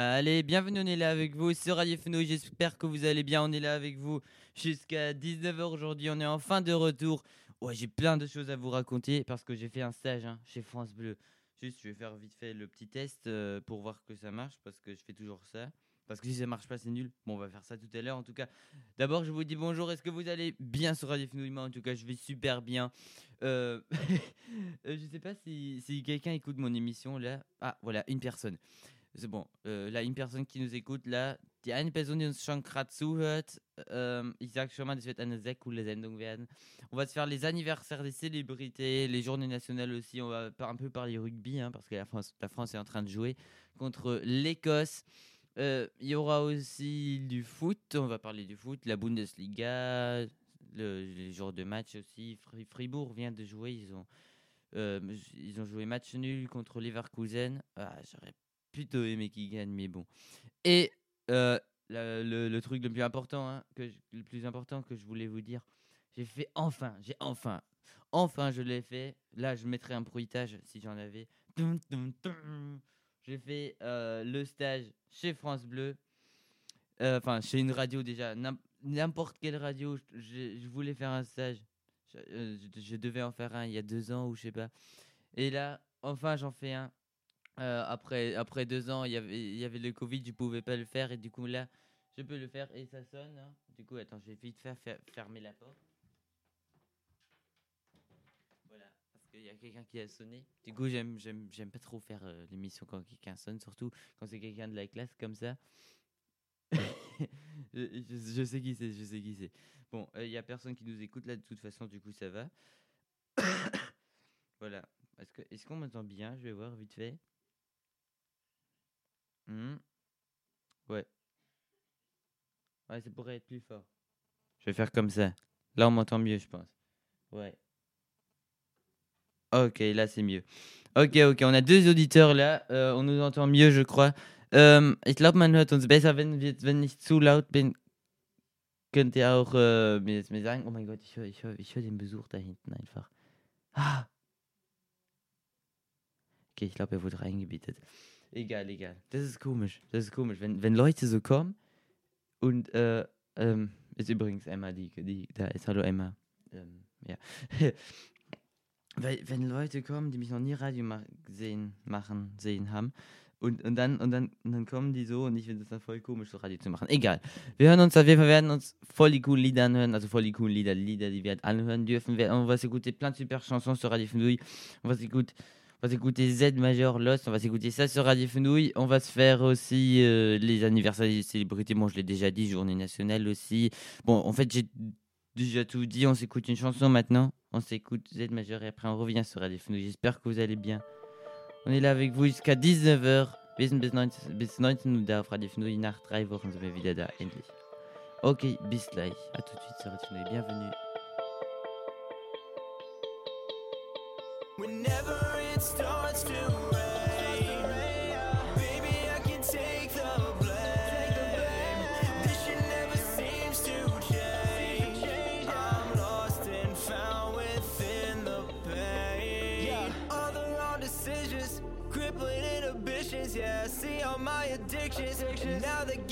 Allez, bienvenue, on est là avec vous sur Radio Fenouille. J'espère que vous allez bien. On est là avec vous jusqu'à 19h aujourd'hui. On est en fin de retour. Ouais, j'ai plein de choses à vous raconter parce que j'ai fait un stage hein, chez France Bleu. Juste, je vais faire vite fait le petit test euh, pour voir que ça marche parce que je fais toujours ça. Parce que si ça marche pas, c'est nul. Bon, on va faire ça tout à l'heure. En tout cas, d'abord, je vous dis bonjour. Est-ce que vous allez bien sur Radio Fenouille En tout cas, je vais super bien. Euh... euh, je sais pas si quelqu'un écoute mon émission là. Ah, voilà, une personne. C'est bon. Äh, là, une personne qui nous écoute, là, die eine Person, die uns schon gerade zuhört, ähm, ich sage schon mal, das wird eine sehr coole Sendung. On va se faire les anniversaires des célébrités, les journées nationales aussi. On va un peu parler rugby, hein, parce que la France, la France est en train de jouer contre l'Écosse. Euh, il y aura aussi du foot. On va parler du foot, la Bundesliga, le, les jours de match aussi. Fribourg vient de jouer. Ils ont, euh, ils ont joué match nul contre Leverkusen. Ah, J'aurais plutôt aimé qu'ils gagnent, mais bon. Et le, truc le plus important, hein, que je- le plus important que je voulais vous dire, j'ai fait enfin, j'ai enfin, enfin je l'ai fait. Là, je mettrai un bruitage si j'en avais. J'ai fait le stage chez France Bleu. Enfin, chez une radio déjà, n'im- n'importe quelle radio. je- voulais faire un stage. Euh, je devais en faire un il y a deux ans ou je sais pas. Et là, enfin, j'en fais un. Euh, après, après deux ans, il y avait, y avait le Covid, je pouvais pas le faire et du coup là, je peux le faire et ça sonne. hein. Du coup, attends, je vais vite faire, fer- fermer la porte. Voilà, parce qu'il y a quelqu'un qui a sonné. Du coup, j'aime, j'aime, j'aime pas trop faire euh, l'émission quand quelqu'un sonne, surtout quand c'est quelqu'un de la classe comme ça. je, sais qui c'est, je sais qui c'est. Bon, euh, il y a personne qui nous écoute là, de toute façon, du coup, ça va. voilà. Est-ce qu'on m'entend bien? Je vais voir vite fait. Hmm. Ouais. Ouais, ça pourrait être plus fort. Je vais faire comme ça. Là, on m'entend mieux, je pense. Ouais. Ok, là, c'est mieux. Ok, ok, on a deux auditeurs là. Euh, on nous entend mieux, je crois. Ähm, ich glaube, man hört uns besser, wenn, wir, wenn ich zu laut bin. Könnt ihr auch mir, mir sagen, oh mein Gott, ich höre ich hör, ich hör den Besuch da hinten einfach. Ah. Okay, ich glaube, er wurde reingebietet. Egal, egal. Das ist komisch. Das ist komisch. Wenn, wenn Leute so kommen und äh, ähm, ist übrigens Emma, die, die da ist. Hallo Emma. Ähm, ja. Weil, wenn Leute kommen, die mich noch nie Radio ma sehen, machen, sehen haben, und, und, dann, und, dann, und dann kommen die so und ich finde das dann voll komisch, so Radio zu machen. Egal. Wir hören uns Fall, werden uns voll die coolen Lieder anhören, also voll die coolen Lieder, Lieder, die wir halt anhören dürfen. Wir- On va s'écouter plein de super chansons sur Radio Fenouille. On va s'écouter on va s'écouter Z majeur Lost, on va s'écouter ça sur Radio Fenouille. On va se faire aussi euh, les anniversaires des célébrités. Bon, je l'ai déjà dit, journée nationale aussi. Bon, en fait, j'ai déjà tout dit. On s'écoute une chanson maintenant. On s'écoute Z majeur et après on revient sur Radio Fenouille. J'espère que vous allez bien. On est là avec vous jusqu'à 19h. Wir sind bis 19, bis 19 Uhr da auf Radio Fenouille. Nach drei. Ok, bis gleich. À tout de suite sur Radio Fenouille. Bienvenue.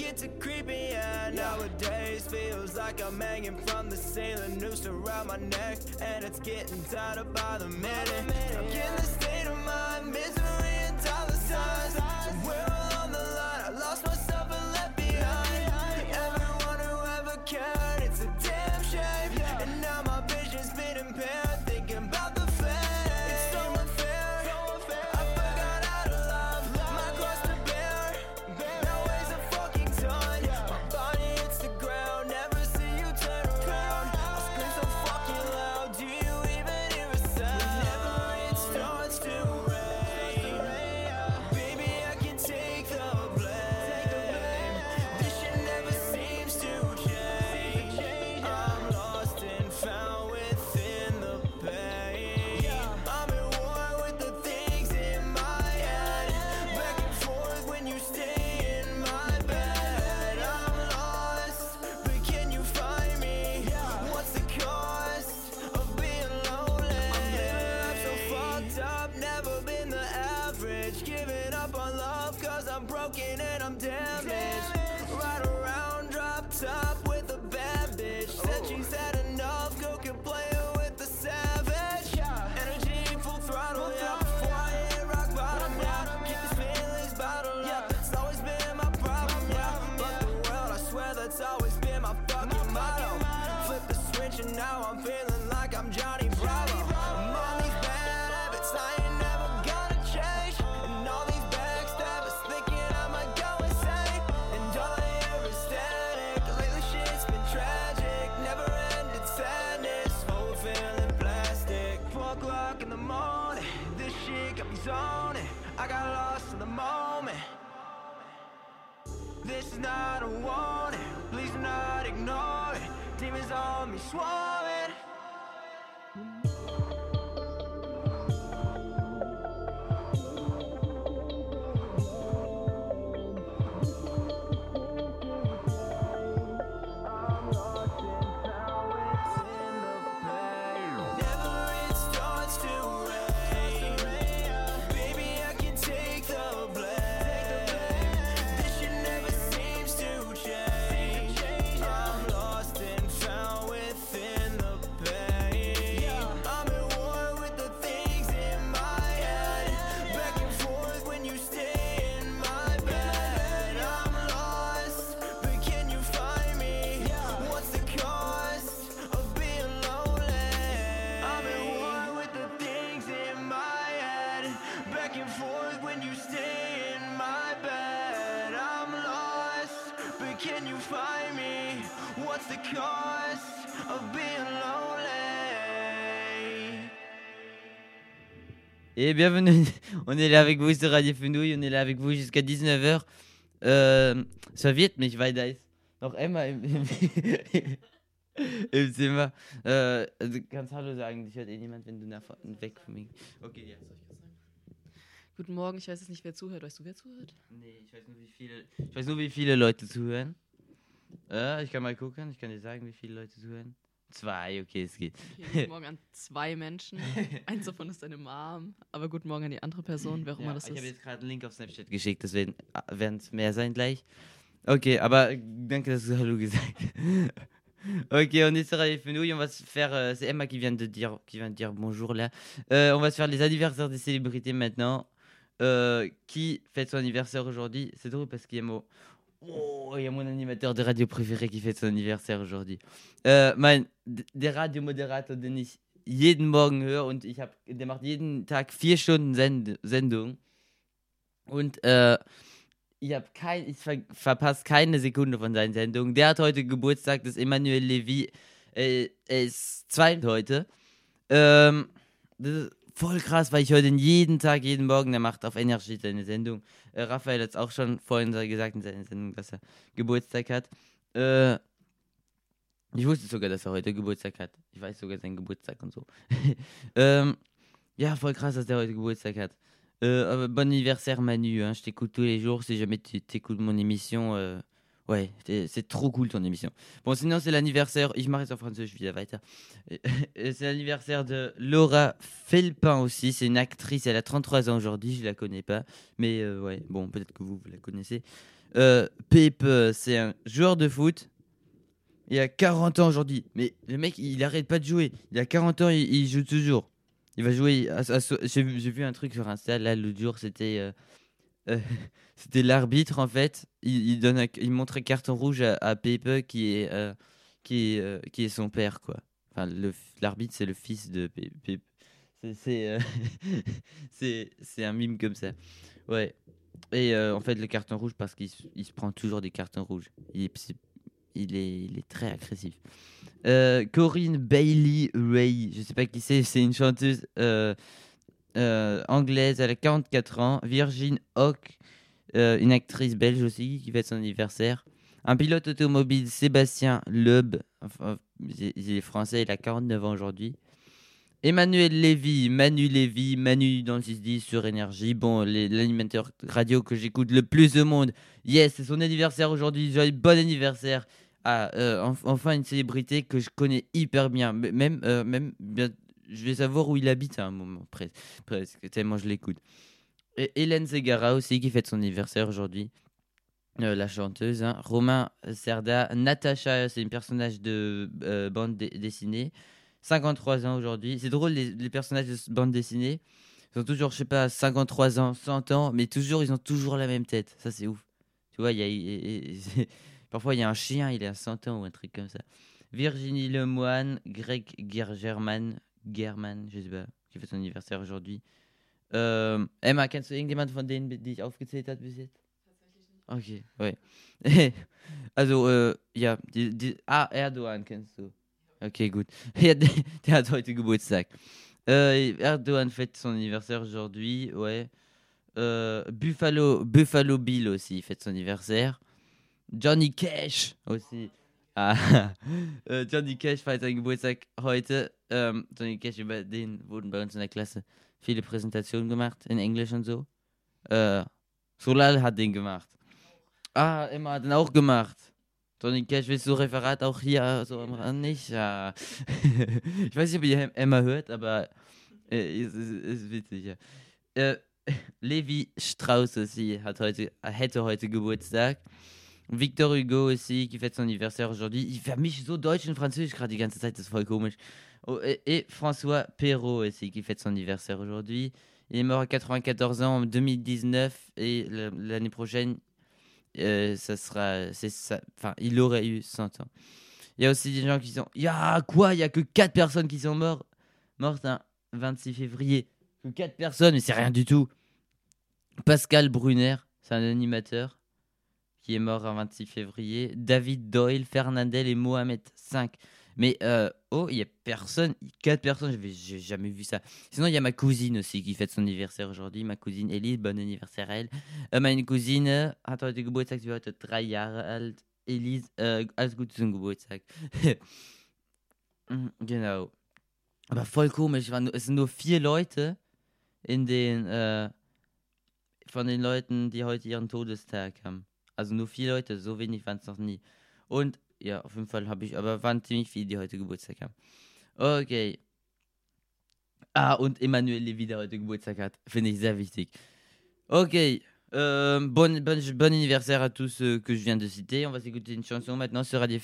They to creepy. Yeah, nowadays feels like I'm hanging from the ceiling, noose around my neck, and it's getting tighter by the minute. I'm in the state of mind, Et bienvenue, on est là avec vous sur Radio Fenouille, on est là avec vous jusqu'à 19h. Äh, so wird mich, weil da ist noch Emma im, im, im Zimmer. Äh, du kannst Hallo sagen, ich hört eh niemand, wenn du nach weg von mir. Okay, ja. Guten Morgen, ich weiß jetzt nicht, wer zuhört. Weißt du, wer zuhört? Nee, ich weiß nur, wie viele, ich weiß nur, wie viele Leute zuhören. Äh, ich kann mal gucken, ich kann dir sagen, wie viele Leute zuhören. Zwei, okay, es geht. Okay, guten Morgen an zwei Menschen. Eins davon ist deine Mom. Aber guten Morgen an die andere Person, wer auch immer Ja, das ich habe ist. jetzt gerade einen Link auf Snapchat geschickt, deswegen werden es mehr sein gleich. Ok, aber danke, dass du Hallo gesagt Ok, on est sur Radio Fenouille, on va se faire. euh, c'est Emma qui vient, de dire, qui vient de dire bonjour là. Euh, on va se faire les anniversaires des célébrités maintenant. Euh, qui fête son anniversaire aujourd'hui C'est drôle parce qu'il y a mon. Oh, il y a mon animateur de radio préféré qui fête son anniversaire aujourd'hui. Äh, mein, der Radiomoderator, den ich jeden Morgen höre und ich hab, der macht jeden Tag vier Stunden Send Sendung. Und äh, ich, hab kein, ich ver verpasse keine Sekunde von seinen Sendungen. Der hat heute Geburtstag, das ist Emmanuel Levy. Äh, ist zwei heute. Ähm, das ist voll krass, weil ich höre den jeden Tag, jeden Morgen, der macht auf Energy seine Sendung. Äh, Raphael hat es auch schon vorhin gesagt in seiner Sendung, dass er Geburtstag hat. Äh, ich wusste sogar, dass er heute Geburtstag hat. Ich weiß sogar seinen Geburtstag und so. ähm, ja, voll krass, dass der heute Geburtstag hat. Euh, euh, bon anniversaire Manu, hein, je t'écoute tous les jours si jamais tu t'écoutes mon émission. Ouais, c'est trop cool ton émission. Bon, sinon c'est l'anniversaire, ich mache jetzt auf Französisch wieder weiter. C'est l'anniversaire de Laura Felpin aussi, c'est une actrice, elle a 33 ans aujourd'hui, je la connais pas. Mais euh, ouais, bon, peut-être que vous, vous la connaissez. Euh, Pepe, euh, c'est un joueur de foot. Il a 40 ans aujourd'hui. Mais le mec, il arrête pas de jouer. Il a 40 ans, il, il joue toujours. Il va jouer. j'ai vu un truc sur Insta, là, l'autre jour, c'était. euh, euh, c'était l'arbitre, en fait. Il, il montre un carton rouge à, à Pepe, qui est, euh, qui, est, euh, qui est son père, quoi. Enfin, l'arbitre, c'est le fils de Pe- Pepe. C'est- C'est un mime comme ça. Ouais. Et en fait, le carton rouge, parce qu'il se- prend toujours des cartons rouges. Il est, il est, très agressif. Corinne Bailey Ray, je sais pas qui c'est, c'est une chanteuse euh, anglaise, elle a 44 ans. Virgin Hawk, euh, une actrice belge aussi qui fête son anniversaire. Un pilote automobile, Sébastien Loeb, il est français, il a 49 ans aujourd'hui. Emmanuel Lévy, Manu Lévy, Manu dans le 610 sur Énergie. Bon, l'animateur radio que j'écoute le plus au monde. Yes, c'est son anniversaire aujourd'hui. Bon anniversaire. Euh, enf- enfin une célébrité que je connais hyper bien. Même, même bien, je vais savoir où il habite à un moment, presque, tellement je l'écoute. Et Hélène Zegara aussi qui fête son anniversaire aujourd'hui. Euh, la chanteuse. hein. Romain Serda. Natacha, c'est une personnage de euh, bande dessinée. 53 ans aujourd'hui. C'est drôle, les, personnages de bande dessinée. Ils ont toujours, je sais pas, 53 ans, 100 ans, mais toujours, ils ont toujours la même tête. Ça, c'est ouf. Tu vois, y a, parfois, il y a un chien, il a 100 ans ou un truc comme ça. Virginie Lemoine, Greg German, German, je sais pas, qui fait son anniversaire aujourd'hui. Ähm, Emma, kennst du irgendjemand von denen, die ich aufgezählt habe bis jetzt? Okay, ouais. also, äh, ja, die, die, ah, Erdogan kennst du. Okay, gut. Ja, der, der hat heute Geburtstag. Äh, Erdogan fête son anniversaire aujourd'hui, ouais. Euh, Buffalo, Buffalo Bill aussi fête son anniversaire. Johnny Cash aussi. Ah, äh, Johnny Cash feiert seinen Geburtstag heute. Ähm, Johnny Cash, über den wurden bei uns in der Klasse viele Präsentationen gemacht, in Englisch und so. Äh, Solal hat den gemacht. Ah, Emma hat den auch gemacht. Johnny Cash, willst du Referat auch hier so am Rand nicht? Ja. ich weiß nicht, ob ihr Emma hört, aber äh, ist, ist, ist witzig, ja. Äh, Levi Strauss aussi hat heute, hätte heute Geburtstag. Victor Hugo aussi, qui fête son anniversaire aujourd'hui. Il vermischt so Deutsch und Französisch gerade die ganze et, et François Perrault aussi, qui fête son anniversaire aujourd'hui. Il est mort à 94 ans en 2019 et l'année prochaine, euh, ça sera, ça, enfin, il aurait eu 100 ans. Il y a aussi des gens qui sont, il y a quoi? Il y a que 4 personnes qui sont mortes, mortes un 26 février. Que 4 personnes, mais c'est rien du tout. Pascal Brunner, c'est un animateur qui est mort un 26 février. David Doyle, Fernandel et Mohamed 5. Mais euh, oh, il y a personne, quatre personnes, j'ai jamais vu ça. Sinon, il y a ma cousine aussi qui fête son anniversaire aujourd'hui. Ma cousine Elise, bon anniversaire à elle. Äh, meine Cousine hat heute Geburtstag, sie wird heute drei. Elise, alles Gute zum Geburtstag. Genau. Aber voll komisch, es sind nur vier Leute in den, äh, von den Leuten, die heute ihren Todestag haben. Also. Okay. Ah, und Emmanuel Levy, der heute Geburtstag hat. Finde ich sehr wichtig. Ok. Euh, bon, anniversaire à tous ceux que je viens de citer. On va s'écouter une chanson maintenant sur Radio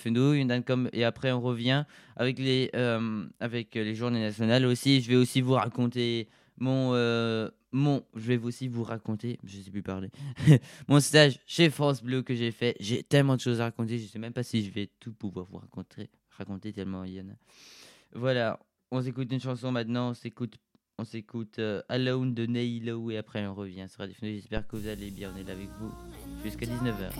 et après on revient euh, avec les journées nationales aussi. Je vais aussi vous raconter mon euh, mon je vais aussi vous raconter, je sais plus parler. mon stage chez France Bleu que j'ai fait. J'ai tellement de choses à raconter, je sais même pas si je vais tout pouvoir vous raconter raconter tellement il y en a. Voilà, on s'écoute une chanson maintenant, on s'écoute on s'écoute euh, Alone de Neilo et après on revient sur Radio. J'espère que vous allez bien, on est là avec vous jusqu'à 19h.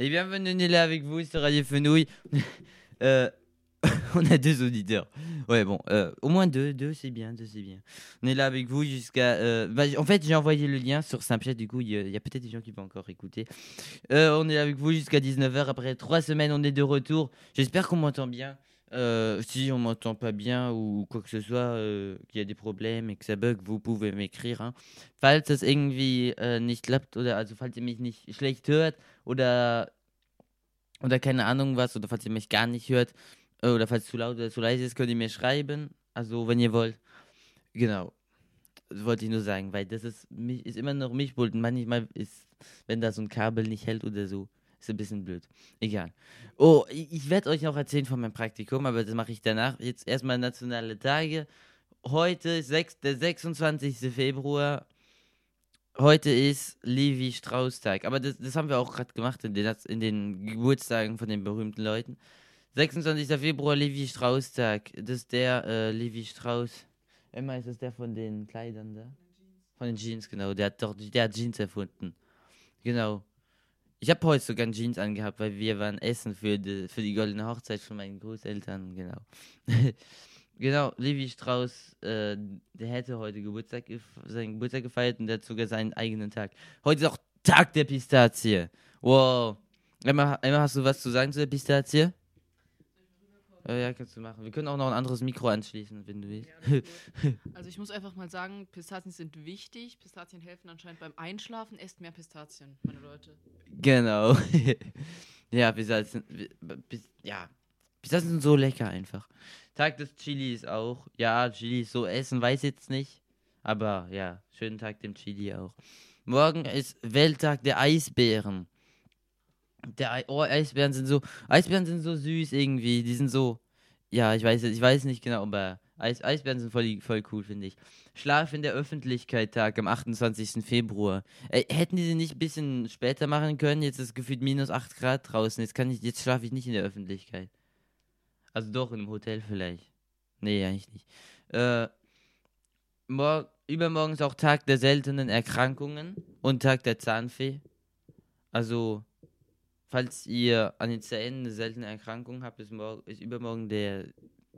Et bienvenue, là avec vous sur Radio Fenouille. Euh, on a deux auditeurs. Ouais, bon, euh, au moins deux, deux c'est bien, deux c'est bien. On est là avec vous jusqu'à. euh, en fait, j'ai envoyé le lien sur Snapchat, du coup, il y a, peut-être des gens qui vont encore écouter. On est là avec vous jusqu'à 19h. Après trois semaines, on est de retour. J'espère qu'on m'entend bien. Euh, si on m'entend pas bien ou quoi que ce soit, euh, qu'il y a des que ça bug, pouvez m'écrire. Hein. Falls das irgendwie äh, nicht klappt oder also falls ihr mich nicht schlecht hört oder oder keine Ahnung was oder falls ihr mich gar nicht hört äh, oder falls es zu laut oder zu leise ist, könnt ihr mir schreiben. Also wenn ihr wollt. Genau. Das wollte ich nur sagen, weil das ist, mich, ist immer noch Mischpult und manchmal ist, wenn da so ein Kabel nicht hält oder so, ist ein bisschen blöd. Egal. Oh, ich, werde euch noch erzählen von meinem Praktikum, aber das mache ich danach. Jetzt erstmal nationale Tage. Heute ist sechs, der 26. Februar. Heute ist Levi Strauss Tag. Aber das, das haben wir auch gerade gemacht in den, in den Geburtstagen von den berühmten Leuten. 26. Februar, Levi Strauss Tag. Das ist der äh, Levi Strauss. Emma, ist das der von den Kleidern da? Von den Jeans, genau. Der hat doch der hat Jeans erfunden. Genau. Ich habe heute sogar Jeans angehabt, weil wir waren essen für die, für die goldene Hochzeit von meinen Großeltern. Genau. genau, Levi Strauss, äh, der hätte heute Geburtstag, seinen Geburtstag gefeiert und der hat sogar seinen eigenen Tag. Heute ist auch Tag der Pistazie. Wow. Emma, Emma, hast du was zu sagen zu der Pistazie? Äh, ja, kannst du machen. Wir können auch noch ein anderes Mikro anschließen, wenn du willst. Also ich muss einfach mal sagen, Pistazien sind wichtig. Pistazien helfen anscheinend beim Einschlafen. Esst mehr Pistazien, meine Leute. Genau. ja, Pistazien, Pis- ja, Pistazien sind so lecker einfach. Tag des Chilis auch. Ja, Chilis so essen, weiß jetzt nicht. Aber ja, schönen Tag dem Chili auch. Morgen ist Welttag der Eisbären. Der oh, Eisbären sind so, Eisbären sind so süß irgendwie. Die sind so, ja, ich weiß, ich weiß nicht genau, aber Eis, Eisbären sind voll, voll cool, finde ich. Schlaf in der Öffentlichkeit Tag am 28. Februar. Ey, hätten die den nicht ein bisschen später machen können? Jetzt ist gefühlt minus 8 Grad draußen. Jetzt kann ich, jetzt schlafe ich nicht in der Öffentlichkeit. Also doch, in einem Hotel vielleicht. Nee, eigentlich nicht. Äh, mor übermorgen ist auch Tag der seltenen Erkrankungen und Tag der Zahnfee. Also, falls ihr an den Zähnen eine seltene Erkrankung habt, ist, morgen, ist übermorgen der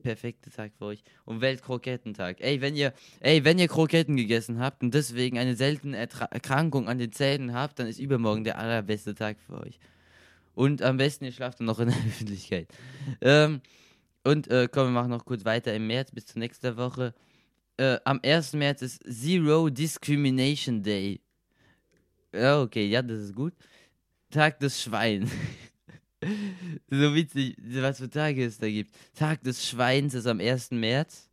perfekte Tag für euch. Und Weltkrokettentag. Ey, wenn ihr, ey, wenn ihr Kroketten gegessen habt und deswegen eine seltene Ertra Erkrankung an den Zähnen habt, dann ist übermorgen der allerbeste Tag für euch. Und am besten, ihr schlaft dann noch in der Öffentlichkeit. Ähm, und äh, komm, wir machen noch kurz weiter im März bis zur nächsten Woche. Äh, am 1. März ist Zero Discrimination Day. Ja, okay, ja, das ist gut. Tag des Schweins. so witzig, was für Tage es da gibt. Tag des Schweins ist am 1. März.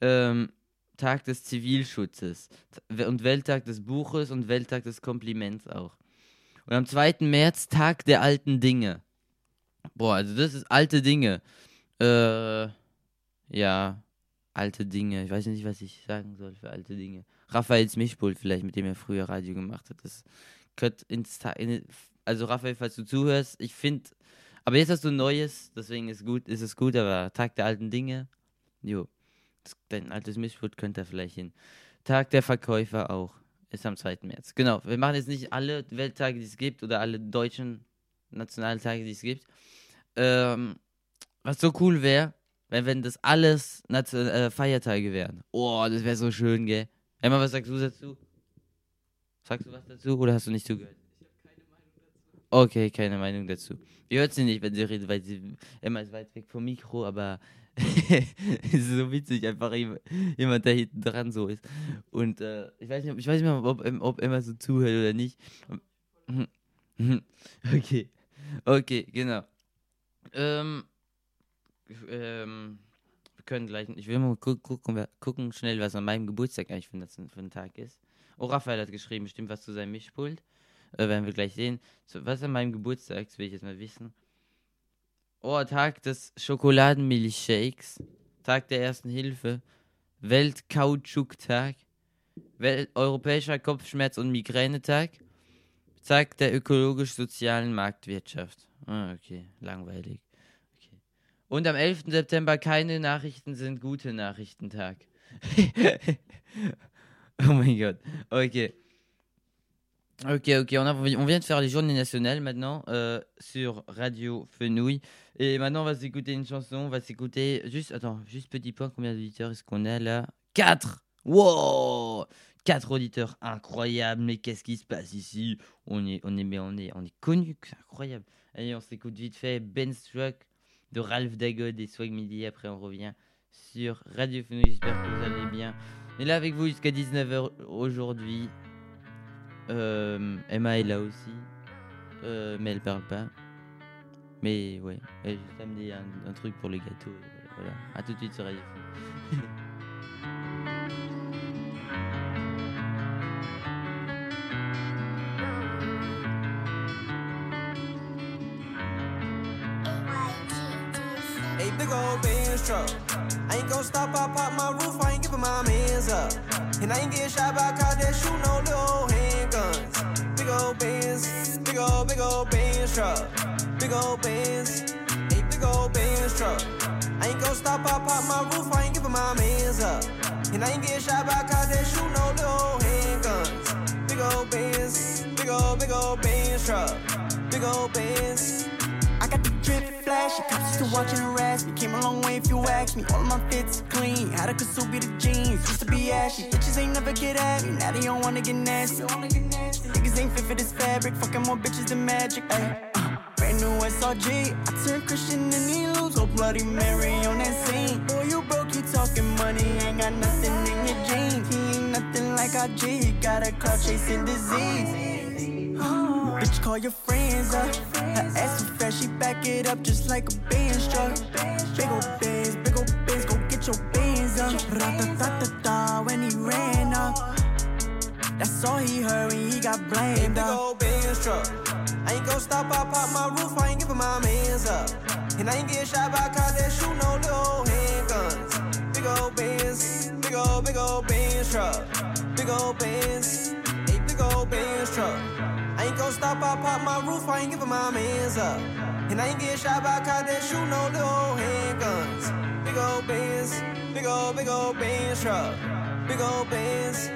Ähm, Tag des Zivilschutzes. Und Welttag des Buches und Welttag des Kompliments auch. Und am 2. März Tag der alten Dinge. Boah, also das ist alte Dinge. Äh, ja, alte Dinge. Ich weiß nicht, was ich sagen soll für alte Dinge. Raphaels Mischpult vielleicht, mit dem er früher Radio gemacht hat. Das könnte ins in, also Raphael, falls du zuhörst, ich finde, aber jetzt hast du Neues, deswegen ist gut, ist es gut, aber Tag der alten Dinge, jo, das, dein altes Mischpult könnte da vielleicht hin. Tag der Verkäufer auch, ist am 2. März. Genau, wir machen jetzt nicht alle Welttage, die es gibt, oder alle deutschen Nationaltage, die es gibt. Ähm, was so cool wäre, wenn, wenn das alles Nation äh, Feiertage wären. Oh, das wäre so schön, gell? Emma, was sagst du dazu? Sagst du was dazu oder hast du nicht zugehört? Okay, keine Meinung dazu. Ihr hört sie nicht, wenn sie redet, weil sie Emma ist weit weg vom Mikro, aber es ist so witzig, einfach jemand, der hinten dran so ist. Und äh, ich, weiß nicht, ich weiß nicht mehr, ob, em- ob Emma so zuhört oder nicht. Okay, okay, genau. Ähm, ähm, wir können gleich, ich will mal gu gucken, gucken schnell, was an meinem Geburtstag eigentlich für, das, für ein Tag ist. Oh, Raphael hat geschrieben, bestimmt was zu seinem Mischpult. Äh, werden wir gleich sehen. So, was an meinem Geburtstag, das will ich jetzt mal wissen. Oh, Tag des Schokoladenmilchshakes. Tag der Ersten Hilfe. Weltkautschuktag. Welt Europäischer Kopfschmerz- und Migränetag. Tag der ökologisch-sozialen Marktwirtschaft. Ah, okay. Langweilig. Okay. Und am 11. September keine Nachrichten sind gute Nachrichtentag. oh mein Gott. Ok. Ok, ok. On, a- on vient de faire les journées nationales maintenant euh, sur Radio Fenouil. Et maintenant, on va s'écouter une chanson. On va s'écouter. Juste, attends, juste petit point. Combien d'auditeurs est-ce qu'on a là? 4 Wow 4 auditeurs. Incroyable. Mais qu'est-ce qui se passe ici? On est, on est, mais on est, on est connus. C'est incroyable. Allez, on s'écoute vite fait Ben Struck de Ralph Dagod et Swag Midi. Après, on revient sur Radio Fenouil. J'espère que vous allez bien. On est là avec vous jusqu'à 19h aujourd'hui. Euh, Emma est là aussi. Euh, mais elle parle pas. Mais ouais, elle a juste amené un, un truc pour le gâteau. voilà. À tout de suite sur Radio Fenouil. A big old Benz truck. I ain't gon' stop, I pop my And I ain't getting shot by cops that shoot no little handguns. Big old Benz, big old, big old Benz truck. Big old Benz, a big old Benz truck. I ain't gon' stop, I pop my roof, I ain't giving my mans up. And I ain't getting shot by cops that shoot no little handguns. Big old Benz, big old, big old Benz truck. Big old Benz. I got the drip flash, cops used to watching harass me. Came a long way if you ask me. All my fits clean, had a Kasubi the jeans, used to be ashy. Bitches ain't never get at me, now they don't wanna get nasty. Niggas ain't fit for this fabric, fucking more bitches than magic. Ay, uh, brand new SRG, I turn Christian and he lose, go Bloody Mary on that scene. Boy, you broke, you talking money, ain't got nothing in your jeans. He ain't nothing like our G, he got a cloud chasing disease. Bitch, call your friends up. Her ass so fast, she back it up just like a Benz truck. Big ol' Benz, big ol' Benz, go get your Benz up. Ra-ta-ta-ta-ta when he ran up. That's all he heard when he got blamed big up. old Benz truck. I ain't gon' stop, I pop my roof, I ain't giving my mans up. And I ain't getting shot by cops that shoot no little handguns. Big old Benz, big old, big old Benz truck. Big old Benz, a big old Benz truck. I ain't gon' stop, I pop my roof, I ain't giving my mans up. And I ain't getting shot by cops that shoot no little handguns. Big old Benz, big old, big old Benz truck. Big old Benz.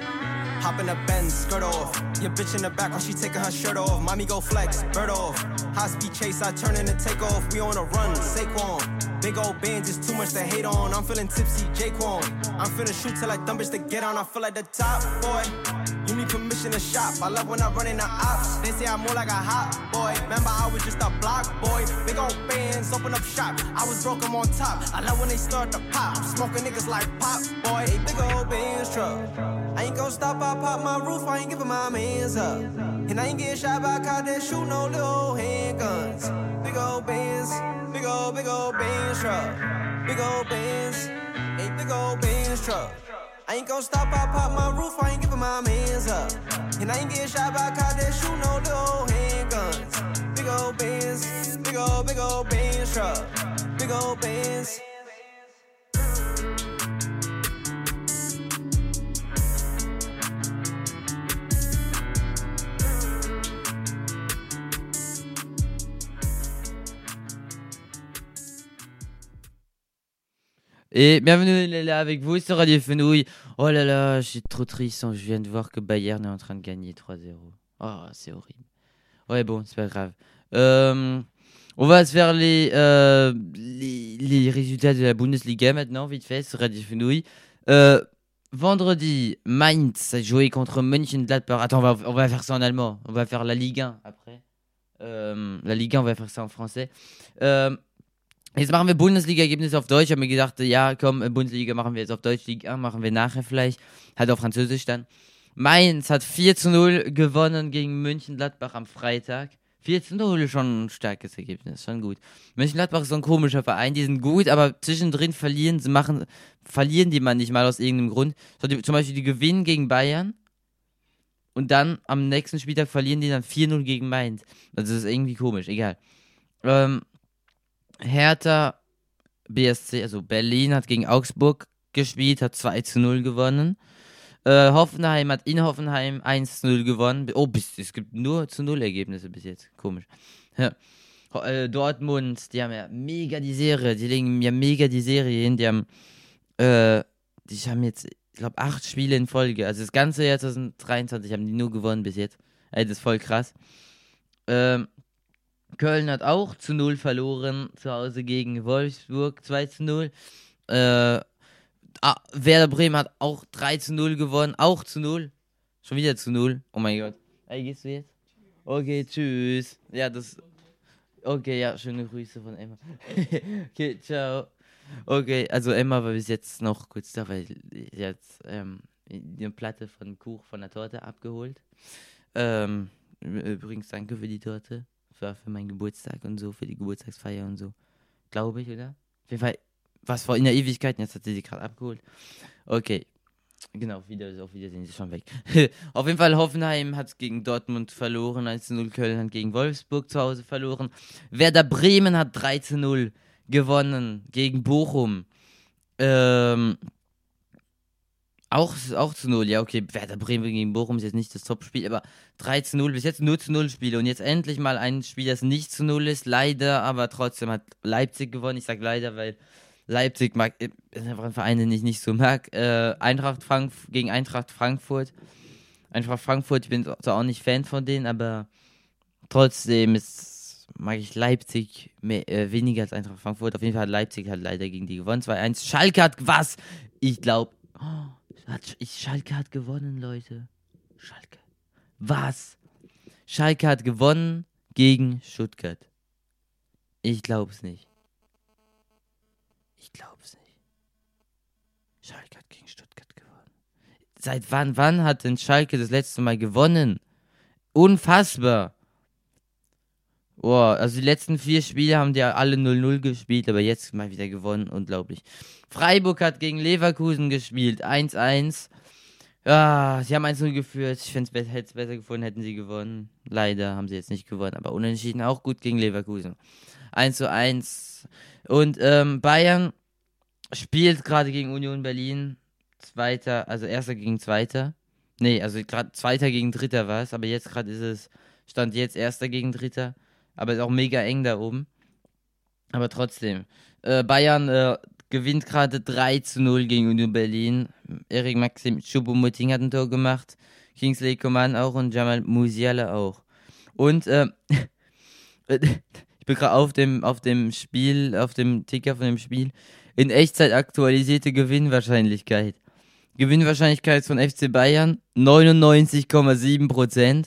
Hop in the Benz, skirt off. Your bitch in the back while she taking her shirt off. Mommy go flex, bird off. High speed chase, I turn in and take off. We on a run, Saquon. Big old bands is too much to hate on. I'm feeling tipsy, Jaquan. I'm finna shoot till I dumb bitch to get on. I feel like the top boy. Permission to shop. I love when I run in the ops. They say I'm more like a hot boy. Remember, I was just a block boy. Big old bands, open up shop. I was broke, I'm on top. I love when they start to pop. Smoking niggas like pop boy. A big old bands truck. I ain't gon' stop, I pop my roof, I ain't giving my mans up. And I ain't getting shot by cops that shoot no little handguns. Big old bands, big old, big old bands truck. Big old bands, a big old bands truck. I ain't gon' stop, I pop my roof, I ain't giving my mans up. And I ain't getting shot by cops that shoot no little handguns. Big old bands, big old, big old bands truck. Big old bands. Et bienvenue là avec vous sur Radio Fenouil. Oh là là, suis trop triste. hein, Je viens de voir que Bayern est en train de gagner 3-0. Oh, c'est horrible. Ouais, bon, c'est pas grave. Euh, on va se faire les, euh, les, les résultats de la Bundesliga maintenant, vite fait, sur Radio Fenouil. Euh, vendredi, Mainz a joué contre Mönchengladbach. Attends, on va, on va faire ça en allemand. On va faire la Ligue 1 après. La Ligue 1, on va faire ça en français. Jetzt machen wir Bundesliga-Ergebnisse auf Deutsch. Ich habe mir gedacht, ja, komm, äh, Bundesliga machen wir jetzt auf Deutsch, Liga machen wir nachher vielleicht. Halt auf Französisch dann. Mainz hat 4 zu 0 gewonnen gegen München-Gladbach am Freitag. 4 zu 0 ist schon ein starkes Ergebnis, schon gut. Mönchengladbach ist so ein komischer Verein, die sind gut, aber zwischendrin verlieren sie, machen, verlieren die man nicht mal aus irgendeinem Grund. So, die, zum Beispiel, die gewinnen gegen Bayern und dann am nächsten Spieltag verlieren die dann 4-0 gegen Mainz. Also das ist irgendwie komisch, egal. Ähm, Hertha BSC, also Berlin hat gegen Augsburg gespielt, hat 2 zu 0 gewonnen. Äh, Hoffenheim hat in Hoffenheim 1 zu 0 gewonnen. Oh, bis, es gibt nur zu 0 Ergebnisse bis jetzt. Komisch. Ja. Äh, Dortmund, die haben ja mega die Serie. Die legen ja mega die Serie hin. Die haben, äh, die haben jetzt, ich glaube, acht Spiele in Folge. Also das ganze Jahr 2023 haben die nur gewonnen bis jetzt. Ey, das ist voll krass. Ähm, Köln hat auch zu 0 verloren, zu Hause gegen Wolfsburg 2 zu 0. Äh, ah, Werder Bremen hat auch 3 zu 0 gewonnen, auch zu 0. Schon wieder zu 0. Oh mein Gott. Ey, gehst du jetzt? Okay, tschüss. Ja, das. Okay, ja, schöne Grüße von Emma. okay, ciao. Okay, also Emma war bis jetzt noch kurz da, weil sie hat ähm, eine Platte von Kuch von der Torte abgeholt. Ähm, übrigens, danke für die Torte. War für meinen Geburtstag und so, für die Geburtstagsfeier und so. Glaube ich, oder? Auf jeden Fall, was vor in der Ewigkeit, jetzt hat sie sie gerade abgeholt. Okay. Genau, Wiedersehen, auf Wiedersehen, ist schon weg. auf jeden Fall, Hoffenheim hat gegen Dortmund verloren, 1-0 Köln hat gegen Wolfsburg zu Hause verloren. Werder Bremen hat 3-0 gewonnen gegen Bochum. Ähm, auch, auch zu 0, ja, okay. Werder Bremen gegen Bochum ist jetzt nicht das Top-Spiel, aber 3 zu 0, bis jetzt nur zu 0 Spiele. Und jetzt endlich mal ein Spiel, das nicht zu 0 ist, leider, aber trotzdem hat Leipzig gewonnen. Ich sag leider, weil Leipzig mag, äh, ist einfach ein Verein, den ich nicht so mag. Äh, Eintracht Frank gegen Eintracht Frankfurt. Eintracht Frankfurt, ich bin zwar auch nicht Fan von denen, aber trotzdem ist, mag ich Leipzig mehr, äh, weniger als Eintracht Frankfurt. Auf jeden Fall hat Leipzig halt leider gegen die gewonnen. 2-1. Schalke hat was? Ich glaube, oh, hat, ich, Schalke hat gewonnen, Leute. Schalke. Was? Schalke hat gewonnen gegen Stuttgart. Ich glaub's nicht. Ich glaub's nicht. Schalke hat gegen Stuttgart gewonnen. Seit wann, wann hat denn Schalke das letzte Mal gewonnen? Unfassbar. Boah, also die letzten vier Spiele haben die ja alle 0-0 gespielt, aber jetzt mal wieder gewonnen, unglaublich. Freiburg hat gegen Leverkusen gespielt, 1-1. Ja, sie haben 1-0 geführt. Ich hätte es besser gefunden, hätten sie gewonnen. Leider haben sie jetzt nicht gewonnen, aber unentschieden auch gut gegen Leverkusen. 1 1. Und ähm, Bayern spielt gerade gegen Union Berlin. Zweiter, also erster gegen zweiter. Nee, also gerade zweiter gegen dritter war es, aber jetzt gerade ist es, stand jetzt erster gegen dritter. Aber ist auch mega eng da oben. Aber trotzdem. Äh, Bayern äh, gewinnt gerade 3 zu 0 gegen Union Berlin. Erik Maxim Choupo-Moting hat ein Tor gemacht. Kingsley Coman auch und Jamal Musiala auch. Und äh, ich bin gerade auf dem, auf dem Spiel, auf dem Ticker von dem Spiel. In Echtzeit aktualisierte Gewinnwahrscheinlichkeit. Gewinnwahrscheinlichkeit von FC Bayern 99,7%.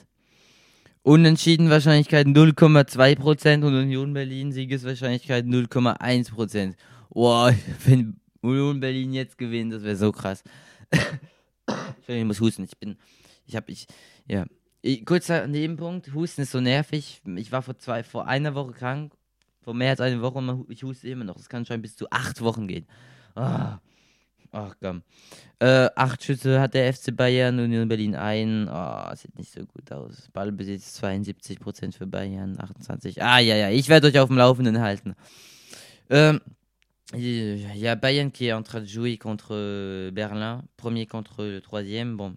Unentschieden Wahrscheinlichkeit 0,2% und Union Berlin Siegeswahrscheinlichkeit 0,1%. Wow, wenn Union Berlin jetzt gewinnt, das wäre so krass. ich muss husten, ich bin, ich habe, ich, ja. Ich, kurzer Nebenpunkt, Husten ist so nervig. Ich war vor zwei, vor einer Woche krank, vor mehr als einer Woche und ich huste immer noch. Das kann schon bis zu acht Wochen gehen. Ah. Ach komm. Äh, acht Schüsse hat der FC Bayern, Union Berlin ein. Oh, sieht nicht so gut aus. Ballbesitz 72% für Bayern, 28. Ah, ja, ja, ich werde euch auf dem Laufenden halten. Euh, Il y a Bayern qui est en train de jouer contre euh, Berlin, premier contre le troisième. Bon,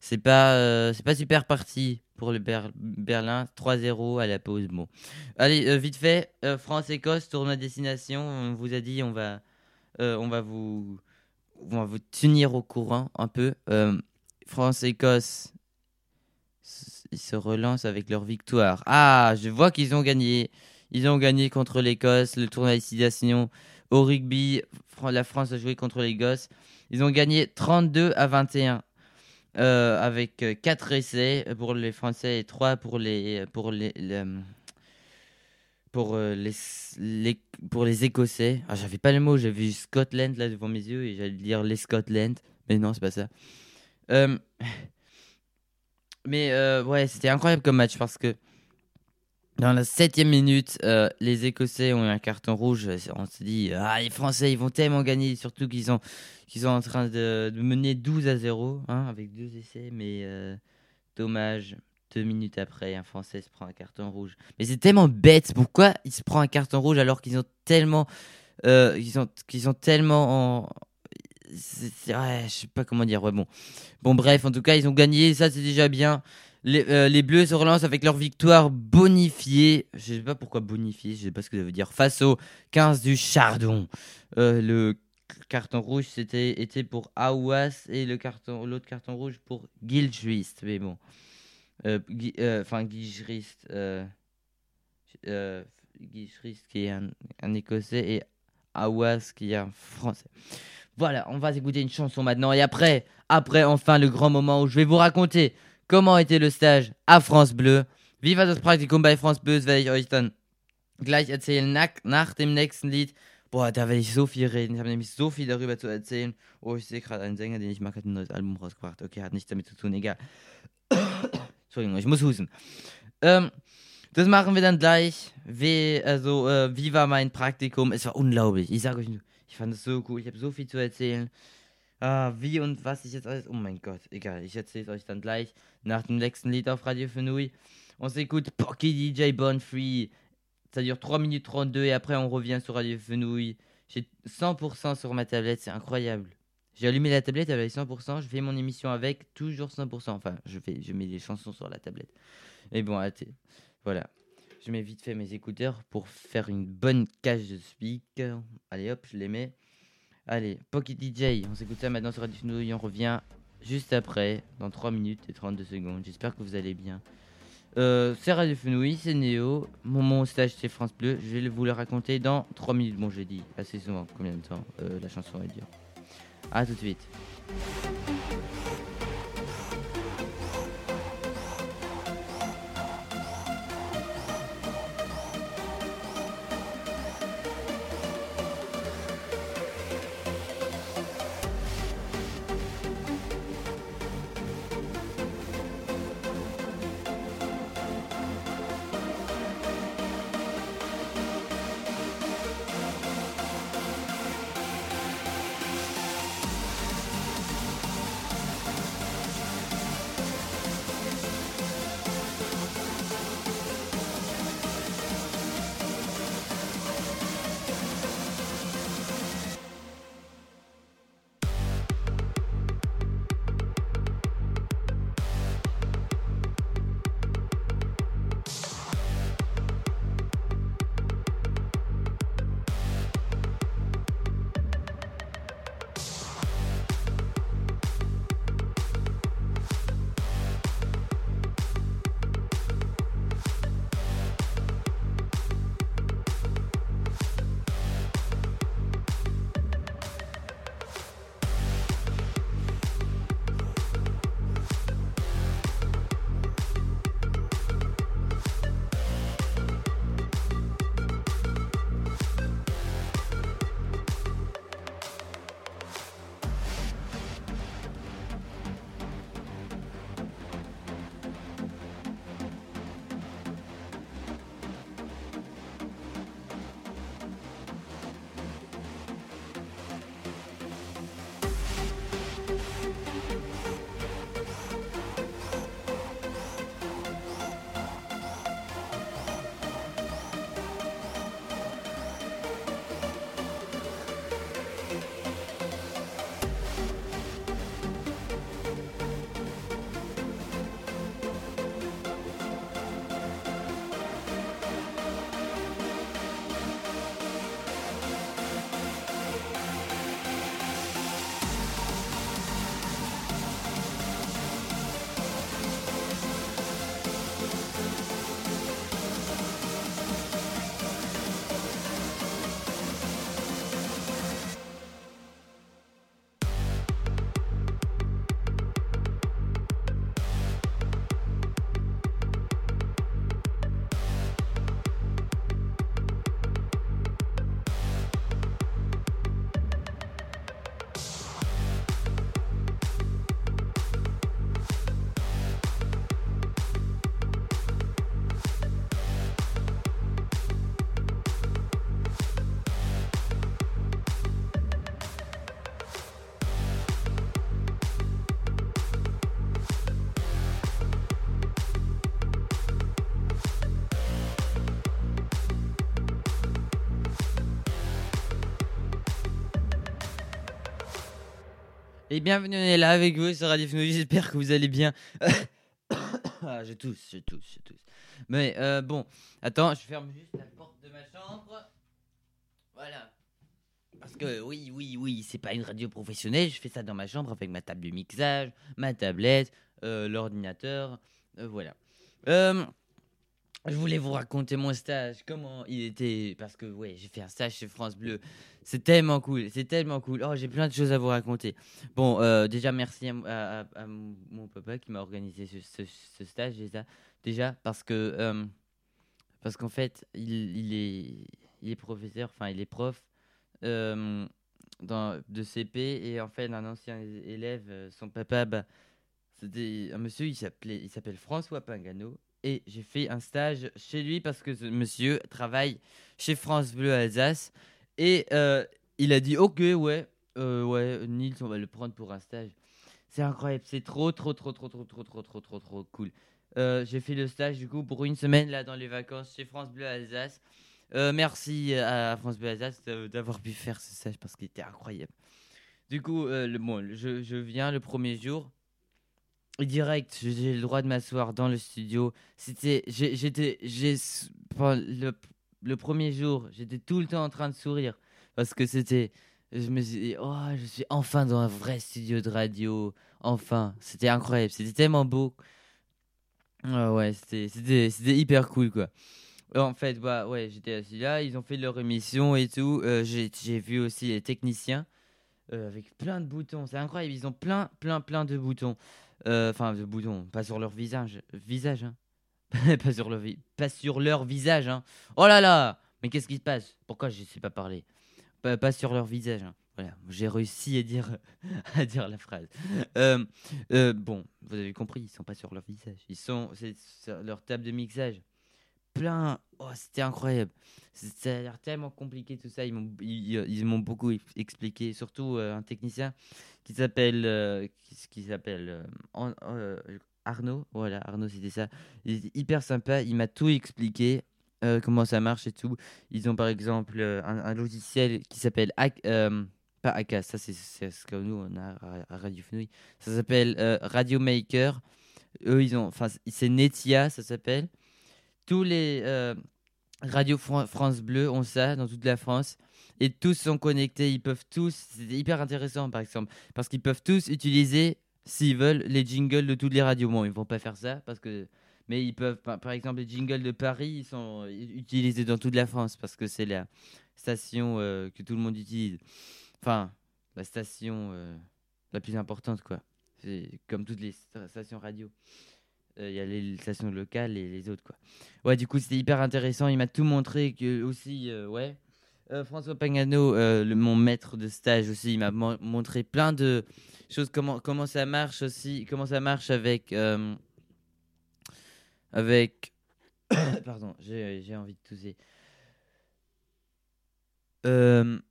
c'est pas, euh, pas super parti pour le Ber- Berlin. 3-0 à la pause. Bon, allez, euh, vite fait, France-Écosse, tournoi destination. On vous a dit, on on va vous, on vous tenir au courant un peu. Euh, France-Écosse, ils se relancent avec leur victoire. Ah, je vois qu'ils ont gagné. Ils ont gagné contre l'Écosse, le tournoi destination au rugby. La France a joué contre l'Écosse. Ils ont gagné 32 à 21 euh, avec 4 essais pour les Français et 3 pour les, pour les, les- pour, euh, les, les, pour les Écossais. Ah, j'avais pas le mot, j'avais vu Scotland là devant mes yeux et j'allais dire les Scotland. Mais non, c'est pas ça. Euh, mais euh, ouais, c'était incroyable comme match parce que dans la septième minute, les Écossais ont eu un carton rouge. On se dit, ah, les Français, ils vont tellement gagner, surtout qu'ils sont, sont en train de, mener 12 à 0 hein, avec deux essais. Mais dommage, deux minutes après, un Français se prend un carton rouge. Mais c'est tellement bête. Pourquoi il se prend un carton rouge alors qu'ils ont tellement, euh, qu'ils ont, qu'ils ont tellement en, ouais, je sais pas comment dire. Ouais, bon, bon, bref, en tout cas, ils ont gagné. Ça, c'est déjà bien. Les, euh, les Bleus se relancent avec leur victoire bonifiée. Je sais pas pourquoi bonifiée, je sais pas ce que ça veut dire. Face au 15 du Chardon. Euh, le carton rouge c'était était pour Aouas et le carton l'autre carton rouge pour Gilchrist. Mais bon, enfin euh, euh, Gilchrist qui est un, un Écossais et Aouas qui est un Français. Voilà, on va écouter une chanson maintenant et après, après enfin le grand moment où je vais vous raconter comment était le stage à France Bleu. Wie war das Praktikum bei France Bleu, werde ich euch dann gleich erzählen nach, nach dem nächsten Lied. Boah, da werde ich so viel reden. Ich habe nämlich so viel darüber zu erzählen. Oh, ich sehe gerade einen Sänger, den ich mag, hat ein neues Album rausgebracht. Okay, hat nichts damit zu tun, egal. Entschuldigung, ich muss husten. Ähm, das machen wir dann gleich. Wie, also, äh, wie war mein Praktikum? Es war unglaublich. Ich sage euch, ich fand es so cool. Ich habe so viel zu erzählen. Ah, wie und was ich jetzt alles. Oh mein Gott, egal. Ich erzähle es euch dann gleich nach dem nächsten Lied auf Radio Fenouille. On s'écoute Pocky DJ Born Free. Ça dure 3 minutes 32 et après on revient sur Radio Fenouille. J'ai 100% sur ma tablette, c'est incroyable. J'ai allumé la tablette avec 100%, je fais mon émission avec toujours 100%. Enfin, je, mets les chansons sur la tablette. Et bon, voilà. Je mets vite fait mes écouteurs pour faire une bonne cage de speaker. Allez hop, je les mets. Allez, Pocket DJ, on s'écoute ça maintenant sur Radio Fenouille. On revient juste après, dans 3 minutes et 32 secondes. J'espère que vous allez bien. Euh, c'est Radio Fenouille, c'est Néo. Mon, mon stage c'est France Bleu. Je vais vous le raconter dans 3 minutes. Bon, j'ai dit assez souvent combien de temps euh, la chanson va dire. A tout de suite. Et bienvenue, on est là avec vous sur Radio Fenouille, j'espère que vous allez bien. ah, je tousse, je tousse, je tousse. Mais euh, bon, attends, je ferme juste la porte de ma chambre. Voilà. Parce que oui, oui, oui, c'est pas une radio professionnelle, je fais ça dans ma chambre avec ma table de mixage, ma tablette, euh, l'ordinateur, euh, voilà. Je voulais vous raconter mon stage, comment il était, parce que ouais, j'ai fait un stage chez France Bleu. C'est tellement cool, c'est tellement cool. Oh, j'ai plein de choses à vous raconter. Bon, euh, déjà merci à, mon papa qui m'a organisé ce, stage déjà, déjà parce que euh, parce qu'en fait il, est il est professeur, enfin il est prof euh, de CP et en fait un ancien élève, son papa, bah, c'était un monsieur, il s'appelait il s'appelle François Pingano et j'ai fait un stage chez lui parce que ce monsieur travaille chez France Bleu Alsace. Et euh, il a dit ok ouais euh, ouais Nils on va le prendre pour un stage. C'est incroyable c'est trop trop trop trop trop trop trop trop trop trop cool. Euh, j'ai fait le stage du coup pour une semaine là dans les vacances chez France Bleu Alsace. Euh, merci à France Bleu Alsace d'avoir pu faire ce stage parce qu'il était incroyable. Du coup euh, le, bon, je, je viens le premier jour direct j'ai le droit de m'asseoir dans le studio. C'était j'étais j'ai le, le premier jour j'étais tout le temps en train de sourire parce que c'était je me suis dit oh je suis enfin dans un vrai studio de radio. Enfin c'était incroyable c'était tellement beau. Ah ouais c'était hyper cool quoi. En fait bah ouais j'étais assis là ils ont fait leur émission et tout. Euh, j'ai vu aussi les techniciens euh, avec plein de boutons c'est incroyable ils ont plein plein plein de boutons enfin de boutons pas sur leur visage visage hein. Pas sur leur vi- pas sur leur visage hein. Oh là là! Mais qu'est-ce qui se passe? Pourquoi je sais pas parler? Pas, sur leur visage hein. voilà j'ai réussi à dire à dire la phrase. Euh, euh, bon vous avez compris ils sont pas sur leur visage. Ils sont c'est sur leur table de mixage plein. Oh c'était incroyable. Ça a l'air tellement compliqué tout ça. Ils m'ont ils, m'ont beaucoup ex- expliqué surtout euh, un technicien qui s'appelle euh, qui, s'appelle euh, Arnaud. Voilà Arnaud c'était ça. Il était hyper sympa. Il m'a tout expliqué comment ça marche et tout. Ils ont par exemple un, logiciel qui s'appelle pas ACA ça c'est c'est ce que nous on a à- Radio Fenouil. Ça s'appelle Radio Maker eux ils ont enfin c'est Netia ça s'appelle tous les euh, radios Fran- France Bleu ont ça dans toute la France et tous sont connectés. Ils peuvent tous, c'est hyper intéressant par exemple, parce qu'ils peuvent tous utiliser, s'ils veulent, les jingles de toutes les radios. Bon, ils vont pas faire ça parce que, mais ils peuvent, par, exemple, les jingles de Paris, ils sont euh, utilisés dans toute la France parce que c'est la station euh, que tout le monde utilise. Enfin, la station la plus importante, quoi. C'est comme toutes les sta- stations radio. Euh, Il y a les stations locales et les autres, quoi. Ouais, du coup, c'était hyper intéressant. Il m'a tout montré que aussi, euh, ouais. Euh, François Pagano, mon maître de stage aussi, il m'a mon- montré plein de choses, comment, comment ça marche aussi, comment ça marche avec. avec. Pardon, j'ai envie de tousser.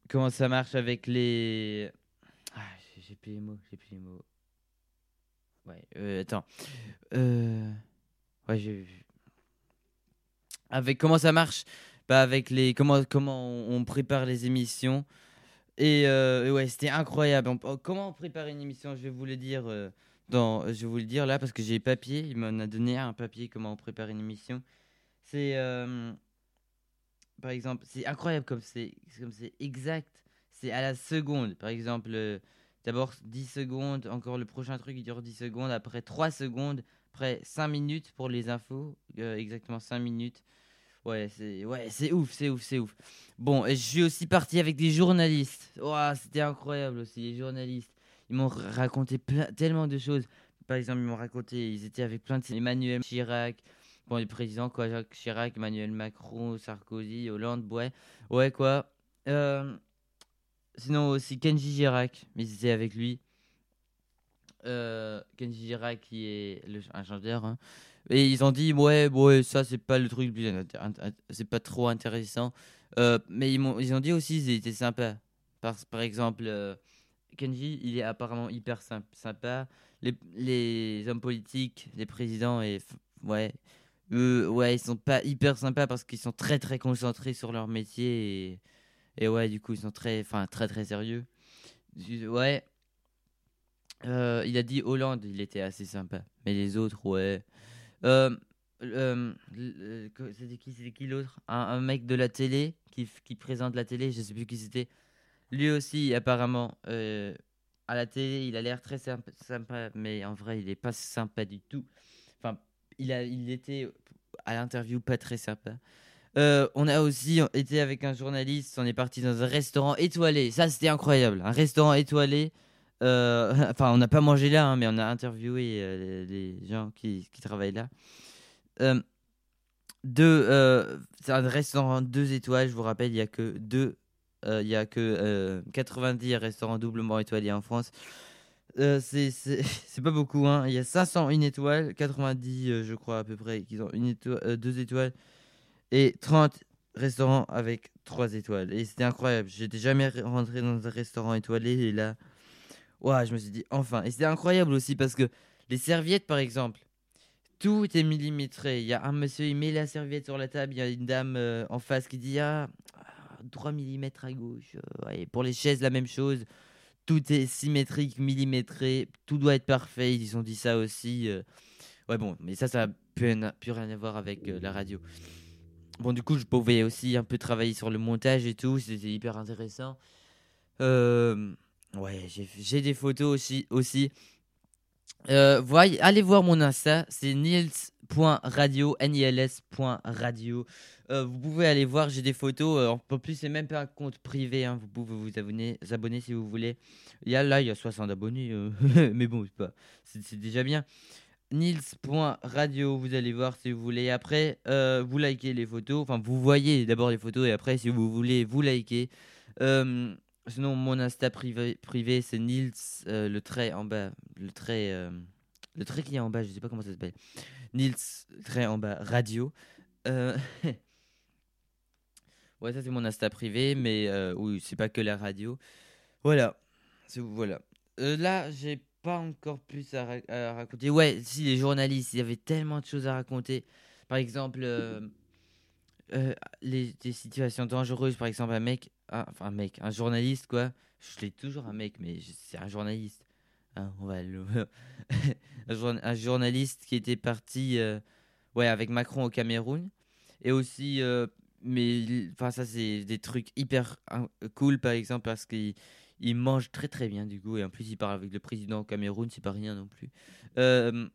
Comment ça marche avec les. Ah, j'ai plus les mots, j'ai plus les mots. Ouais, euh, attends. Euh... Ouais, j'ai. Avec comment ça marche? Bah, avec les comment comment on, prépare les émissions. Et, euh, ouais c'était incroyable. Oh, comment on prépare une émission? Je vais vous le dire dans je vais vous le dire là parce que j'ai papier. Il m'en a donné un papier comment on prépare une émission. C'est par exemple c'est incroyable comme c'est comme c'est exact. C'est à la seconde. Par exemple d'abord 10 secondes encore le prochain truc il dure 10 secondes après 3 secondes après 5 minutes pour les infos euh, exactement 5 minutes Ouais, c'est ouais, c'est ouf, c'est ouf, c'est ouf. Bon, je suis aussi parti avec des journalistes. Ouah, c'était incroyable aussi, les journalistes. Ils m'ont raconté tellement de choses. Par exemple, ils m'ont raconté, ils étaient avec plein de Emmanuel Chirac, bon, les présidents quoi, Jacques Chirac, Emmanuel Macron, Sarkozy, Hollande, ouais, ouais quoi. Euh, sinon aussi Kenji Girac, mais étaient avec lui. Euh, Kenji Girac qui est le, un chanteur, hein. Et ils ont dit, ouais, ouais, ça, c'est pas le truc le plus. C'est pas trop intéressant. Euh, mais ils, m'ont- ils ont dit aussi, ils étaient sympas. Par, par exemple, euh, Kenji, il est apparemment hyper symp- sympa. Les, les hommes politiques, les présidents, et, ouais, ouais, ils sont pas hyper sympas parce qu'ils sont très, très concentrés sur leur métier. Et ouais, du coup, ils sont très, enfin, très, très sérieux. Ouais. Euh, il a dit Hollande, il était assez sympa. Mais les autres, ouais. Euh, euh, c'était qui, c'était qui l'autre? Un, mec de la télé qui, qui présente la télé, je sais plus qui c'était. Lui aussi, apparemment, à la télé, il a l'air très sympa, sympa, mais en vrai, il est pas sympa du tout. Enfin, il, a, il était à l'interview pas très sympa. Euh, on a aussi été avec un journaliste, on est parti dans un restaurant étoilé. Ça, c'était incroyable. Un restaurant étoilé. Euh, enfin, on n'a pas mangé là, hein, mais on a interviewé euh, les, gens qui, travaillent là. Deux, c'est un restaurant deux étoiles, je vous rappelle, il n'y a que deux, il y a que euh, 90 restaurants doublement étoilés en France. C'est pas beaucoup, hein. il y a 501 étoiles, 90 euh, je crois à peu près qui ont une étoile, deux étoiles, et 30 restaurants avec trois étoiles. Et c'était incroyable, j'étais jamais re- rentré dans un restaurant étoilé, et là, je me suis dit enfin. Et c'était incroyable aussi parce que les serviettes par exemple, tout est millimétré. Il y a un monsieur, il met la serviette sur la table. Il y a une dame euh, en face qui dit Ah, ah, 3 mm à gauche. euh, ouais. Pour les chaises, la même chose. Tout est symétrique, millimétré. Tout doit être parfait. Ils ont dit ça aussi. euh. Ouais, bon, mais ça, ça n'a plus, rien- à voir avec euh, la radio. Bon, du coup, je pouvais aussi un peu travailler sur le montage et tout. C'était hyper intéressant. Euh, ouais, j'ai des photos aussi. aussi. Euh, voyez, allez voir mon Insta, c'est nils.radio, nils.radio. Euh, vous pouvez aller voir, j'ai des photos. en plus, c'est même pas un compte privé. hein, vous pouvez vous abonner, vous abonner si vous voulez. Il y a, là, il y a 60 abonnés. mais bon, c'est déjà bien. Nils.radio, vous allez voir si vous voulez. Après, euh, vous likez les photos. Enfin, vous voyez d'abord les photos et après, si vous voulez, vous likez. Euh, sinon, mon Insta privé, privé c'est Nils, euh, le trait en bas. Le trait, le trait qui est en bas, je sais pas comment ça s'appelle. Nils, trait en bas, radio. Ouais, ça c'est mon Insta privé, mais oui, c'est pas que la radio. Voilà. Voilà. Là, j'ai pas encore plus à, ra- à raconter. Ouais, si les journalistes, il y avait tellement de choses à raconter. Par exemple, euh, euh, les, des situations dangereuses. Par exemple, un mec, un- enfin un mec, un journaliste, quoi. Je l'ai toujours un mec, mais c'est un journaliste. Hein, un, journa- un journaliste qui était parti euh, ouais, avec Macron au Cameroun. Et aussi, mais enfin, ça, c'est des trucs hyper hein, cool, par exemple, parce qu'il il mange très très bien, du coup. Et en plus, il parle avec le président au Cameroun, c'est pas rien non plus. Euh,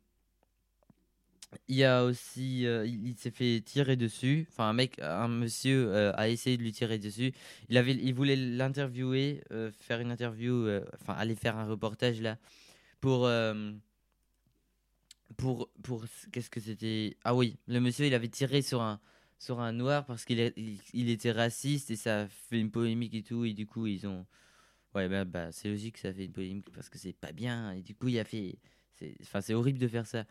il y a aussi, euh, il, s'est fait tirer dessus. Enfin, un mec, un monsieur euh, a essayé de lui tirer dessus. Il avait, il voulait l'interviewer, faire une interview, enfin aller faire un reportage là pour, pour, pour, qu'est-ce que c'était? Ah oui, le monsieur, il avait tiré sur un, sur un noir parce qu'il il, il était raciste et ça a fait une polémique et tout. Et du coup, ils ont, ouais, bah, bah c'est logique, ça fait une polémique parce que c'est pas bien. Et du coup, il a fait, enfin, c'est horrible de faire ça.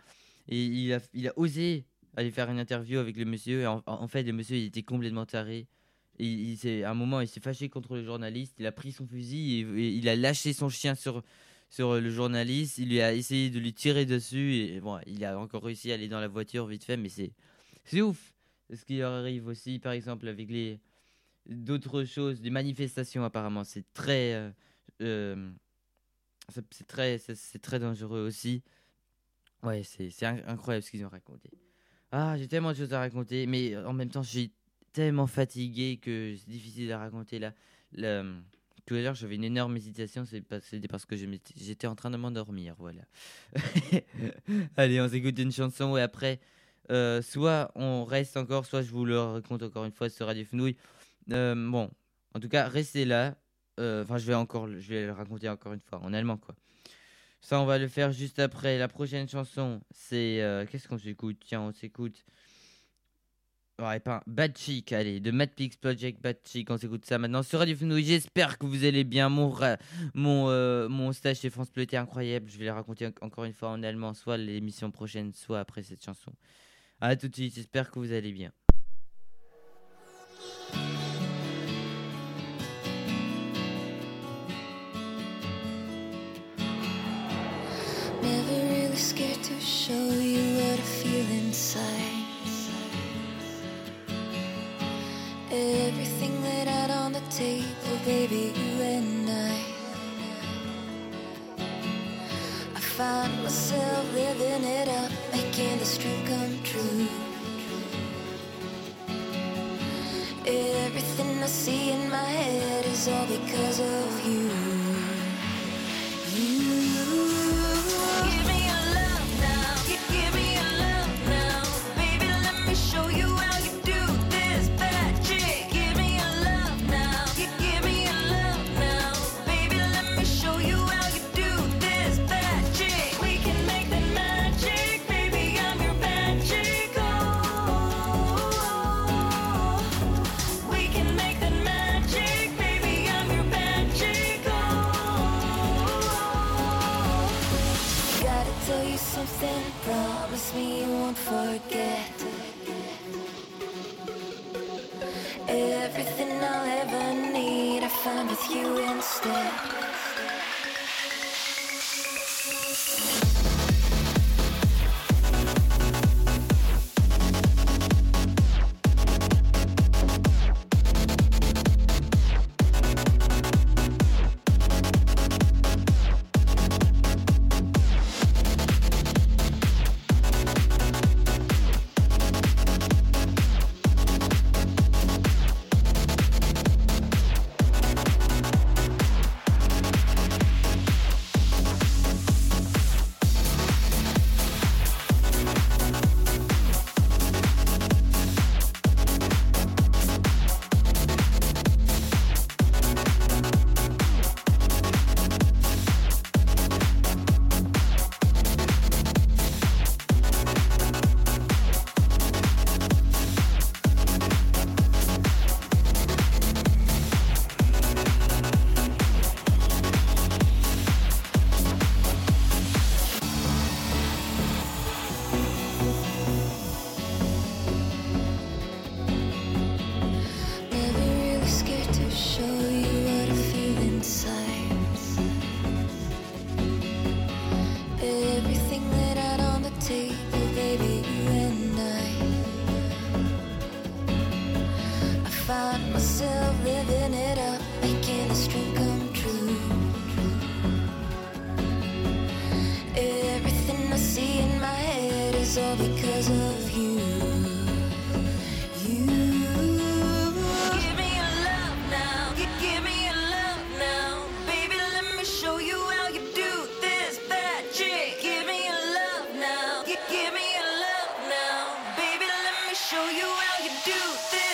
Et il a, il a osé aller faire une interview avec le monsieur. En, fait, le monsieur, il était complètement taré. Il, il à un moment, il s'est fâché contre le journaliste. Il a pris son fusil il a lâché son chien sur, sur le journaliste. Il lui a essayé de lui tirer dessus. Et bon, il a encore réussi à aller dans la voiture vite fait. Mais c'est, ouf. Ce qui arrive aussi, par exemple, avec les d'autres choses, des manifestations apparemment. C'est très, euh, euh, c'est très, c'est très dangereux aussi. Ouais, c'est c'est in- incroyable ce qu'ils ont raconté. Ah, j'ai tellement de choses à raconter, mais euh, en même temps, je suis tellement fatigué que c'est difficile à raconter là. Tout à l'heure, j'avais une énorme hésitation, c'était parce que j'étais en train de m'endormir, voilà. Allez, on s'écoute une chanson et après, soit on reste encore, soit je vous le raconte encore une fois sur Radio Fenouille. Euh, bon, en tout cas, restez là. Euh, Enfin, je vais encore, je vais le raconter encore une fois en allemand, quoi. Ça, on va le faire juste après. La prochaine chanson, c'est. euh, Qu'est-ce qu'on s'écoute? Tiens, on s'écoute. Ouais, pas. Bad Chic, allez, de Mad Pigs Project Bad Chic. On s'écoute ça maintenant sur Radio Fenouille. J'espère que vous allez bien. Mon, mon, mon stage chez France Bleu était incroyable. Je vais le raconter en- encore une fois en allemand, soit l'émission prochaine, soit après cette chanson. À tout de suite, j'espère que vous allez bien. show you how you do things.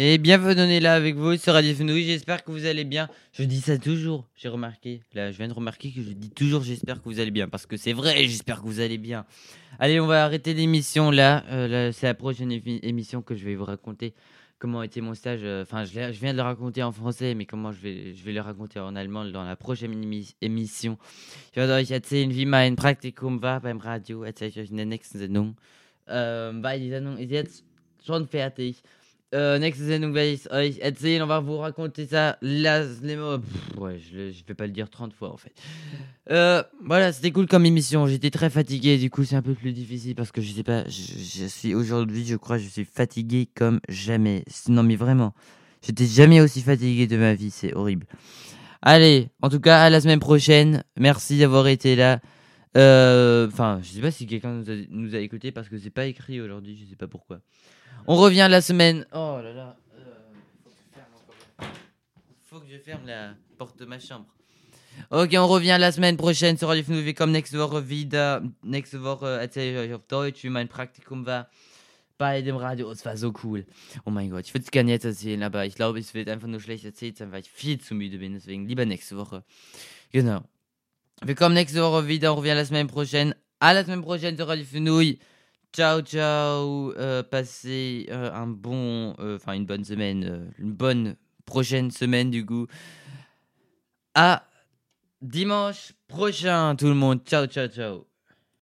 Et bienvenue là avec vous sur Radio Fenouille, j'espère que vous allez bien. Je dis ça toujours, j'ai remarqué. Là, je viens de remarquer que je dis toujours j'espère que vous allez bien, parce que c'est vrai, j'espère que vous allez bien. Allez, on va arrêter l'émission là. Euh, c'est la prochaine émission que je vais vous raconter comment était mon stage. Euh, enfin, je, viens de le raconter en français, mais comment je vais, le raconter en allemand dans la prochaine émi émission. Ich werde euch erzählen, wie mein Praktikum war beim Radio. Erzähle ich euch in der nächsten Sendung. Weil die Sendung ist jetzt schon fertig. Sendung werde ich es euch erzählen. On va vous raconter ça. Là, les mots. Ouais, je, je vais pas le dire 30 fois en fait. Euh, voilà, c'était cool comme émission. J'étais très fatigué. Du coup, c'est un peu plus difficile parce que je sais pas. Je, suis aujourd'hui, je crois, je suis fatigué comme jamais. Non, mais vraiment. J'étais jamais aussi fatigué de ma vie. C'est horrible. Allez, en tout cas, à la semaine prochaine. Merci d'avoir été là. Euh, Enfin, je sais pas si quelqu'un nous a, nous a écouté parce que c'est pas écrit aujourd'hui. Je sais pas pourquoi. On revient la semaine. Oh là là. euh, faut, que je ferme la porte de ma chambre. Ok, on revient la semaine prochaine sur Radio Fnu. Willkommen nächste Woche wieder. Nächste Woche erzähle ich Deutsch, Praktikum war bei dem Radio. Es war so cool. Oh mein Gott, ich würde es gerne jetzt erzählen, aber ich glaube, es wird einfach nur schlecht erzählt sein, weil ich viel zu müde bin. Deswegen lieber nächste Woche. Genau. Willkommen nächste Woche wieder. On revient la semaine prochaine. À la semaine prochaine sur Radio Fenouille. Ciao, ciao. Euh, passez euh, un bon, euh, enfin une bonne semaine, une bonne prochaine semaine du coup. À dimanche prochain, tout le monde. Ciao, ciao, ciao.